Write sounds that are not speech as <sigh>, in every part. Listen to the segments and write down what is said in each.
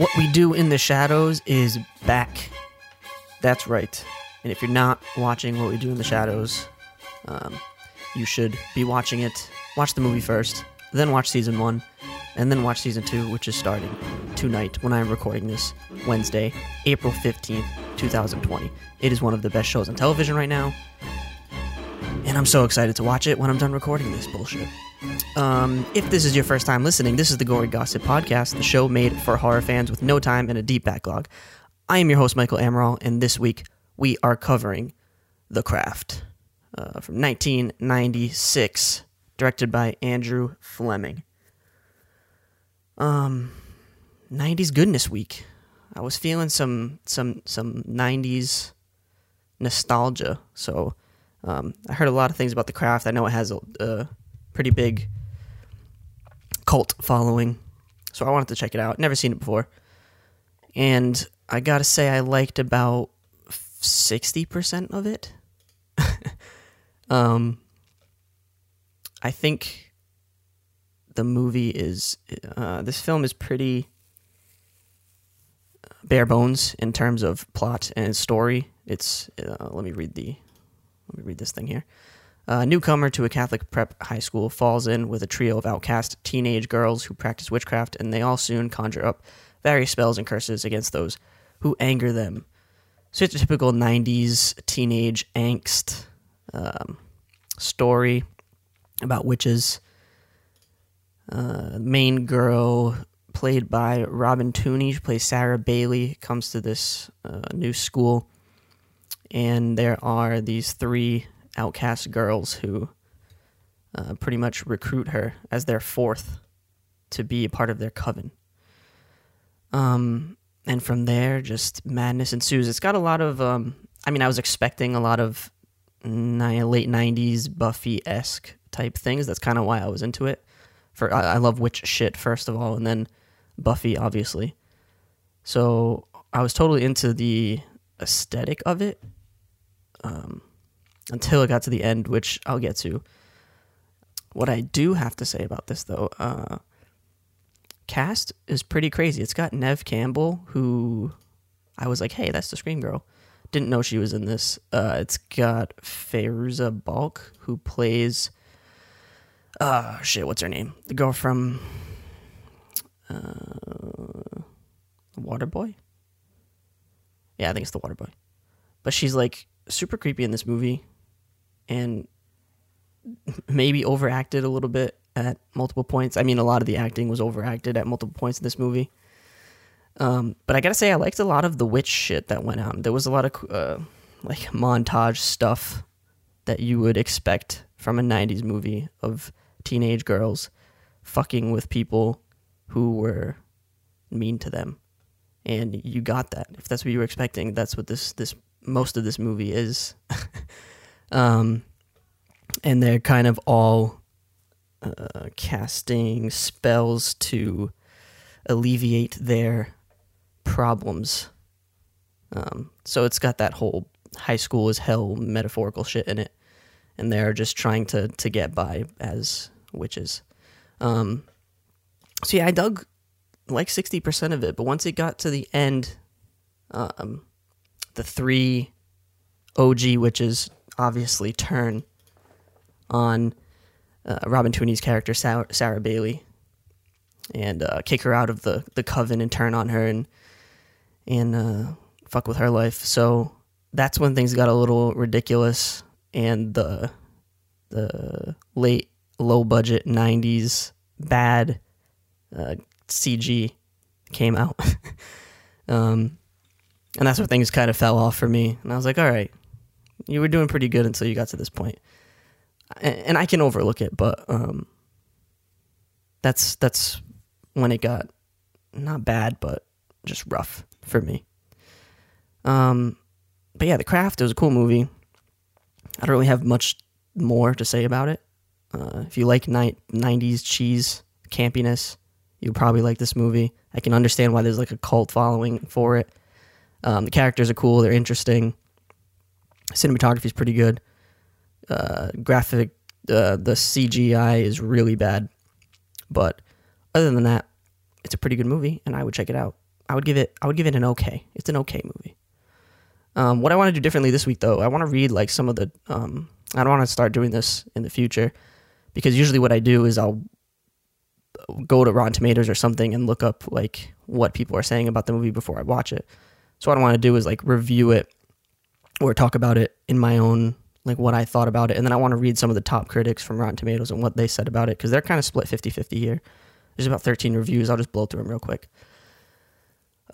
What we do in the shadows is back. That's right. And if you're not watching what we do in the shadows, um, you should be watching it. Watch the movie first, then watch season one, and then watch season two, which is starting tonight when I am recording this Wednesday, April 15th, 2020. It is one of the best shows on television right now, and I'm so excited to watch it when I'm done recording this bullshit. Um, if this is your first time listening, this is the Gory Gossip Podcast, the show made for horror fans with no time and a deep backlog. I am your host, Michael Amaral, and this week we are covering The Craft uh, from 1996, directed by Andrew Fleming. Um, 90s goodness week. I was feeling some some some 90s nostalgia, so um, I heard a lot of things about The Craft. I know it has a, a pretty big cult following, so I wanted to check it out. Never seen it before, and I gotta say I liked about sixty percent of it. <laughs> um, I think the movie is uh, this film is pretty bare bones in terms of plot and story. It's uh, let me read the let me read this thing here. A newcomer to a Catholic prep high school falls in with a trio of outcast teenage girls who practice witchcraft, and they all soon conjure up various spells and curses against those who anger them. So it's a typical 90s teenage angst um, story about witches. Uh, main girl, played by Robin Tunney, she plays Sarah Bailey, comes to this uh, new school, and there are these three outcast girls who uh, pretty much recruit her as their fourth to be a part of their coven. Um, and from there, just madness ensues. It's got a lot of. Um, I mean, I was expecting a lot of ni- late '90s Buffy esque type things. That's kind of why I was into it. For I, I love witch shit first of all, and then Buffy, obviously. So I was totally into the aesthetic of it. Um, until it got to the end, which I'll get to. What I do have to say about this, though, uh, cast is pretty crazy. It's got Neve Campbell, who I was like, hey, that's the Scream Girl. Didn't know she was in this. Uh, it's got Fairuza Balk, who plays. Uh, shit, what's her name? The girl from. Uh, Waterboy? Yeah, I think it's the Waterboy. But she's like super creepy in this movie and maybe overacted a little bit at multiple points. I mean, a lot of the acting was overacted at multiple points in this movie. Um, but I gotta say, I liked a lot of the witch shit that went on. There was a lot of uh, like montage stuff that you would expect from a '90s movie of teenage girls fucking with people who were mean to them, and you got that. If that's what you were expecting, that's what this this most of this movie is. <laughs> um, and they're kind of all uh, casting spells to alleviate their problems. Um, so it's got that whole high school is hell metaphorical shit in it, and they're just trying to to get by as witches. Um, so yeah, I dug like sixty percent of it, but once it got to the end, um, the three OG witches obviously turn on uh, Robin Tunney's character Sarah, Sarah Bailey and uh, kick her out of the, the coven and turn on her and and uh, fuck with her life. So that's when things got a little ridiculous and the the late low budget '90s bad uh, CG came out. <laughs> um, and that's where things kind of fell off for me. And I was like, all right, you were doing pretty good until you got to this point. And, and I can overlook it, but um, that's that's when it got not bad, but just rough for me. Um, but yeah, The Craft it was a cool movie. I don't really have much more to say about it. Uh, if you like ni- 90s cheese campiness, you'll probably like this movie. I can understand why there's like a cult following for it. Um, the characters are cool. They're interesting. Cinematography is pretty good. Uh, graphic, uh, the CGI is really bad, but other than that, it's a pretty good movie, and I would check it out. I would give it I would give it an okay. It's an okay movie. Um, what I want to do differently this week, though, I want to read like some of the. Um, I don't want to start doing this in the future because usually what I do is I'll go to Rotten Tomatoes or something and look up like what people are saying about the movie before I watch it. So what I want to do is like review it or talk about it in my own like what I thought about it and then I want to read some of the top critics from Rotten Tomatoes and what they said about it cuz they're kind of split 50-50 here. There's about 13 reviews. I'll just blow through them real quick.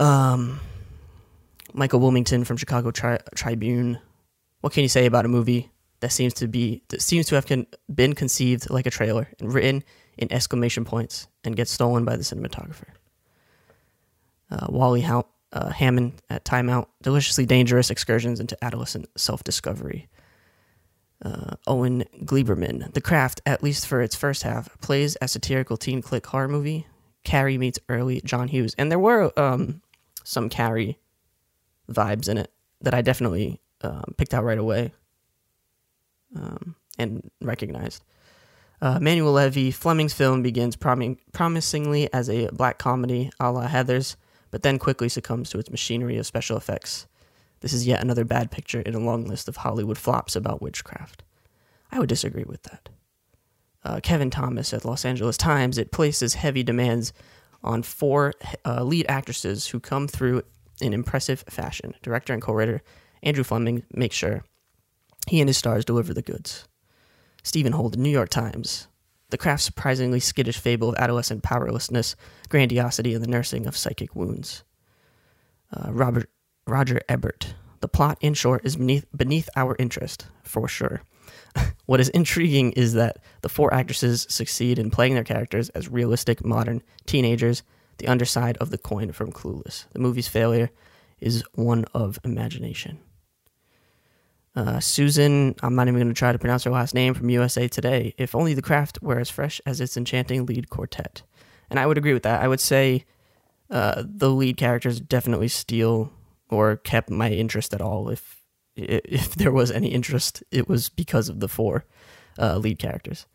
Um Michael Wilmington from Chicago Tri- Tribune. What can you say about a movie that seems to be that seems to have con- been conceived like a trailer and written in exclamation points and gets stolen by the cinematographer? Uh, Wally ha- uh, Hammond at Timeout. Deliciously dangerous excursions into adolescent self-discovery. Uh, Owen Gleiberman. The Craft, at least for its first half, plays a satirical teen clique horror movie. Carrie meets early John Hughes, and there were um, some Carrie vibes in it that I definitely um, picked out right away um, and recognized. Uh, Manuel Levy, Fleming's film begins prom- promisingly as a black comedy a la Heathers, but then quickly succumbs to its machinery of special effects. This is yet another bad picture in a long list of Hollywood flops about witchcraft. I would disagree with that. Uh, Kevin Thomas at Los Angeles Times, it places heavy demands on four uh, lead actresses who come through in impressive fashion. Director and co-writer Andrew Fleming makes sure he and his stars deliver the goods. Stephen Holden, New York Times. The craft's surprisingly skittish fable of adolescent powerlessness, grandiosity, and the nursing of psychic wounds. Uh, Robert Roger Ebert. The plot, in short, is beneath, beneath our interest, for sure. <laughs> what is intriguing is that the four actresses succeed in playing their characters as realistic, modern teenagers the underside of the coin from Clueless. The movie's failure is one of imagination. Uh, Susan, I'm not even going to try to pronounce her last name from USA Today. If only the craft were as fresh as its enchanting lead quartet. And I would agree with that. I would say uh, the lead characters definitely steal or kept my interest at all. If if there was any interest, it was because of the four uh, lead characters.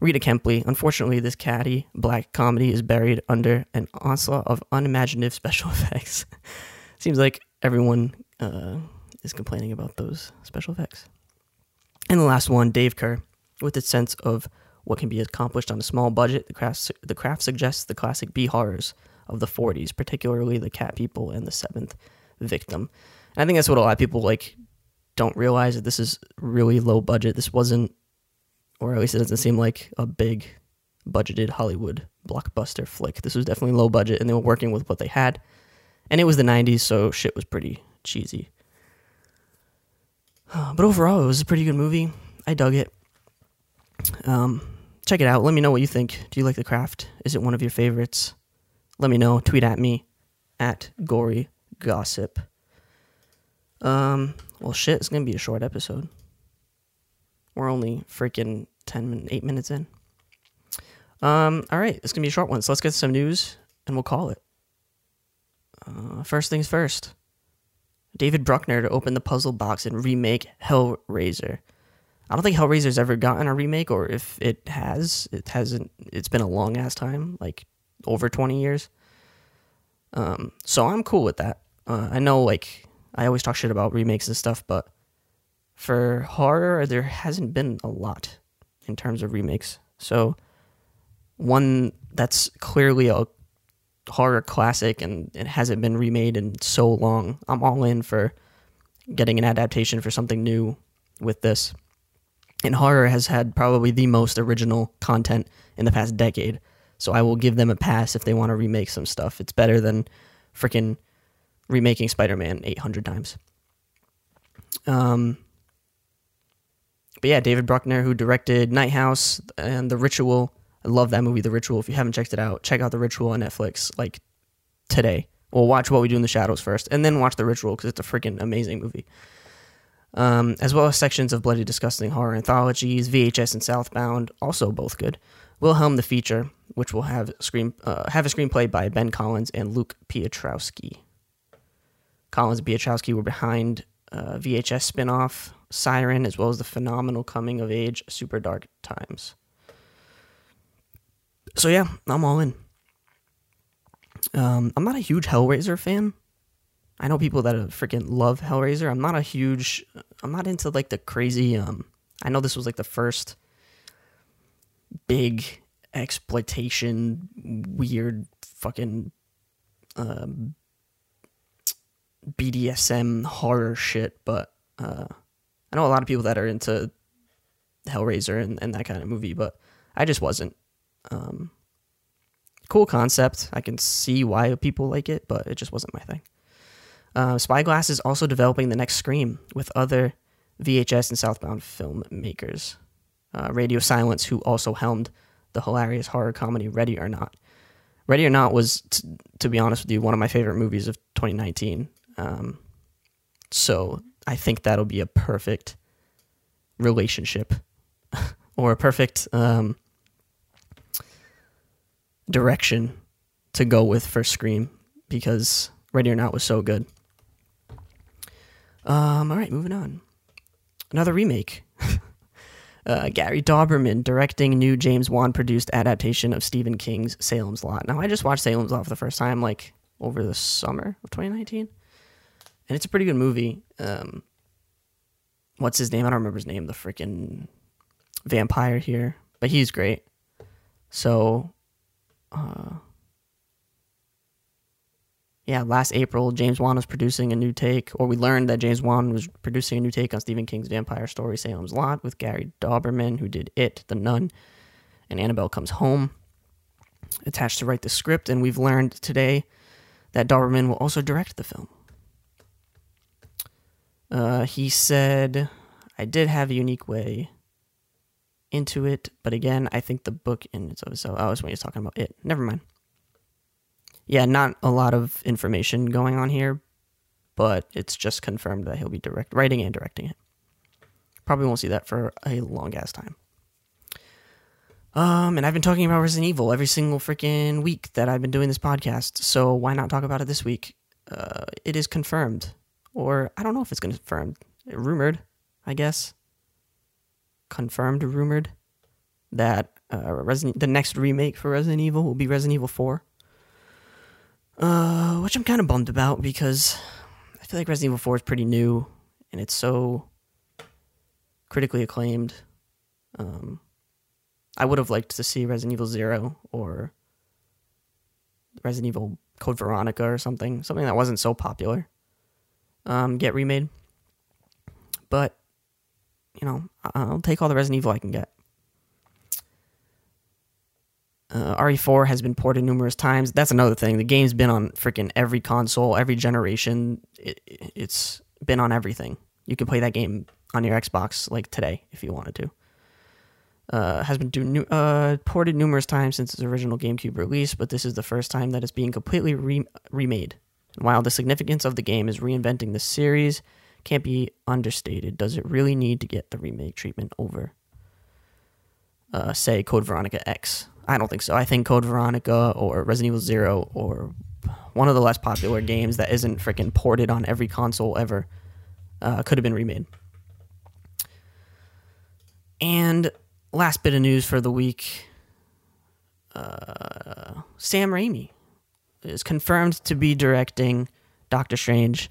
Rita Kempley. Unfortunately, this catty black comedy is buried under an onslaught of unimaginative <laughs> special effects. Seems like everyone uh, is complaining about those special effects. And the last one, Dave Kehr, with its sense of what can be accomplished on a small budget, the craft, the craft suggests the classic B horrors of the 40s, particularly the cat people and the seventh victim. And I think that's what a lot of people like don't realize that this is really low budget. This wasn't or at least it doesn't seem like a big budgeted Hollywood blockbuster flick. This was definitely low budget, and they were working with what they had. And it was the 90s, so shit was pretty cheesy. <sighs> But overall, it was a pretty good movie. I dug it. Um, check it out. Let me know what you think. Do you like The Craft? Is it one of your favorites? Let me know. Tweet at me at Gory Gossip. Um, well, shit, it's gonna be a short episode. We're only freaking 10, 8 minutes in. Um, all right, it's to be a short one. So let's get some news and we'll call it. Uh, first things first David Bruckner to open the puzzle box and remake Hellraiser. I don't think Hellraiser's ever gotten a remake, or if it has, it hasn't. It's been a long ass time, like over 20 years. Um, so I'm cool with that. Uh, I know, like, I always talk shit about remakes and stuff, but for horror, there hasn't been a lot in terms of remakes. So, one that's clearly a horror classic and it hasn't been remade in so long. I'm all in for getting an adaptation for something new with this. And horror has had probably the most original content in the past decade. So I will give them a pass if they want to remake some stuff. It's better than freaking remaking Spider Man 800 times. Um, but yeah, David Bruckner, who directed Night House and The Ritual. I love that movie, The Ritual. If you haven't checked it out, check out The Ritual on Netflix like today. Well, watch What We Do in the Shadows first, and then watch The Ritual because it's a freaking amazing movie. Um, as well as sections of Bloody Disgusting horror anthologies, VHS and Southbound, also both good. Wilhelm the Feature, which will have screen uh, have a screenplay by Ben Collins and Luke Piotrowski. Collins and Piotrowski were behind uh, VHS spinoff Siren, as well as the phenomenal coming of age Super Dark Times. So yeah, I'm all in. Um, I'm not a huge Hellraiser fan. I know people that freaking love Hellraiser. I'm not a huge. I'm not into like the crazy. Um, I know this was like the first big exploitation, weird fucking um, BDSM horror shit, but uh, I know a lot of people that are into Hellraiser and, and that kind of movie, but I just wasn't. Um, cool concept. I can see why people like it, but it just wasn't my thing. Uh, Spyglass is also developing the next Scream with other VHS and Southbound filmmakers. Uh, Radio Silence, who also helmed the hilarious horror comedy Ready or Not. Ready or Not was, t- to be honest with you, one of my favorite movies of 2019. Um, so I think that'll be a perfect relationship <laughs> or a perfect um, direction to go with for Scream because Ready or Not was so good. Um, all right, moving on. Another remake. <laughs> uh, Gary Dauberman directing new James Wan produced adaptation of Stephen King's Salem's Lot. Now, I just watched Salem's Lot for the first time like over the summer of 2019, and it's a pretty good movie. Um, what's his name? I don't remember his name. The freaking vampire here, but he's great. So, uh, yeah, last April, James Wan was producing a new take, or we learned that James Wan was producing a new take on Stephen King's vampire story, Salem's Lot, with Gary Dauberman, who did It, The Nun, and Annabelle Comes Home, attached to write the script. And we've learned today that Dauberman will also direct the film. Uh, he said, I did have a unique way into it, but again, I think the book in. So, I was when he's talking about it. Never mind yeah, not a lot of information going on here, but it's just confirmed that he'll be direct writing and directing it. Probably won't see that for a long ass time. Um, and I've been talking about Resident Evil every single freaking week that I've been doing this podcast. So why not talk about it this week? Uh, it is confirmed, or I don't know if it's confirmed. Rumored, I guess. Confirmed, rumored that uh, Resident the next remake for Resident Evil will be Resident Evil Four uh, which I'm kind of bummed about because I feel like Resident Evil 4 is pretty new and it's so critically acclaimed. Um, I would have liked to see Resident Evil Zero or Resident Evil Code Veronica or something, something that wasn't so popular, um, get remade. But you know, I'll take all the Resident Evil I can get. Uh, RE4 has been ported numerous times. That's another thing. The game's been on freaking every console, every generation. It, it's been on everything. You can play that game on your Xbox like today if you wanted to. Uh, has been do, uh, ported numerous times since its original GameCube release, but this is the first time that it's being completely re- remade. And while the significance of the game is reinventing the series, can't be understated. Does it really need to get the remake treatment over, uh, say, Code Veronica X? I don't think so. I think Code Veronica or Resident Evil Zero or one of the less popular games that isn't freaking ported on every console ever uh, could have been remade. And last bit of news for the week uh, Sam Raimi is confirmed to be directing Doctor Strange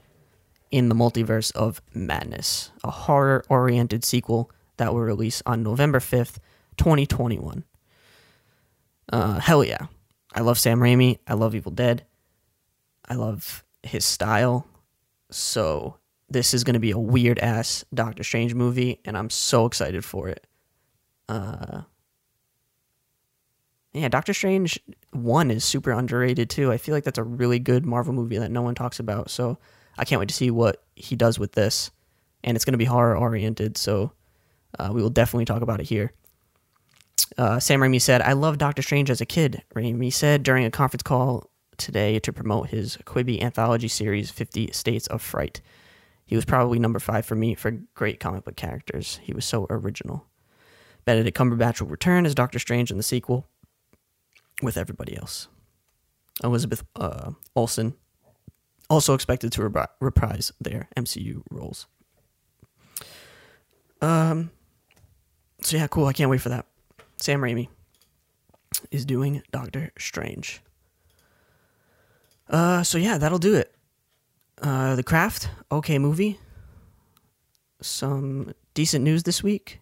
in the Multiverse of Madness, a horror oriented sequel that will release on November 5th, 2021. Uh, hell yeah. I love Sam Raimi. I love Evil Dead. I love his style. So this is going to be a weird ass Doctor Strange movie, and I'm so excited for it. Uh, yeah, Doctor Strange 1 is super underrated too. I feel like that's a really good Marvel movie that no one talks about. So I can't wait to see what he does with this. And it's going to be horror oriented. So uh, we will definitely talk about it here. Uh, Sam Raimi said, I loved Doctor Strange as a kid, Raimi said during a conference call today to promote his Quibi anthology series, 50 States of Fright. He was probably number five for me for great comic book characters. He was so original. Benedict Cumberbatch will return as Doctor Strange in the sequel with everybody else. Elizabeth uh, Olsen also expected to reprise their MCU roles. Um. So yeah, cool. I can't wait for that. Sam Raimi is doing Doctor Strange. Uh, so yeah, that'll do it. Uh, the Craft, okay movie. Some decent news this week,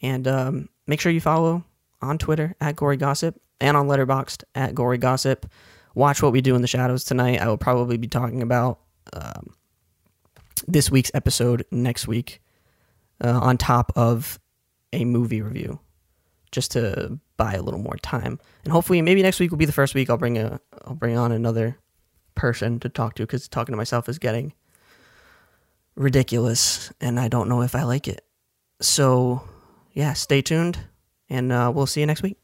and um, make sure you follow on Twitter at Gory Gossip and on Letterboxd at Gory Gossip. Watch what we do in the shadows tonight. I will probably be talking about um, this week's episode next week, uh, on top of a movie review, just to buy a little more time. And hopefully, maybe next week will be the first week I'll bring a I'll bring on another person to talk to because talking to myself is getting ridiculous, and I don't know if I like it. So, yeah, stay tuned, and uh, we'll see you next week.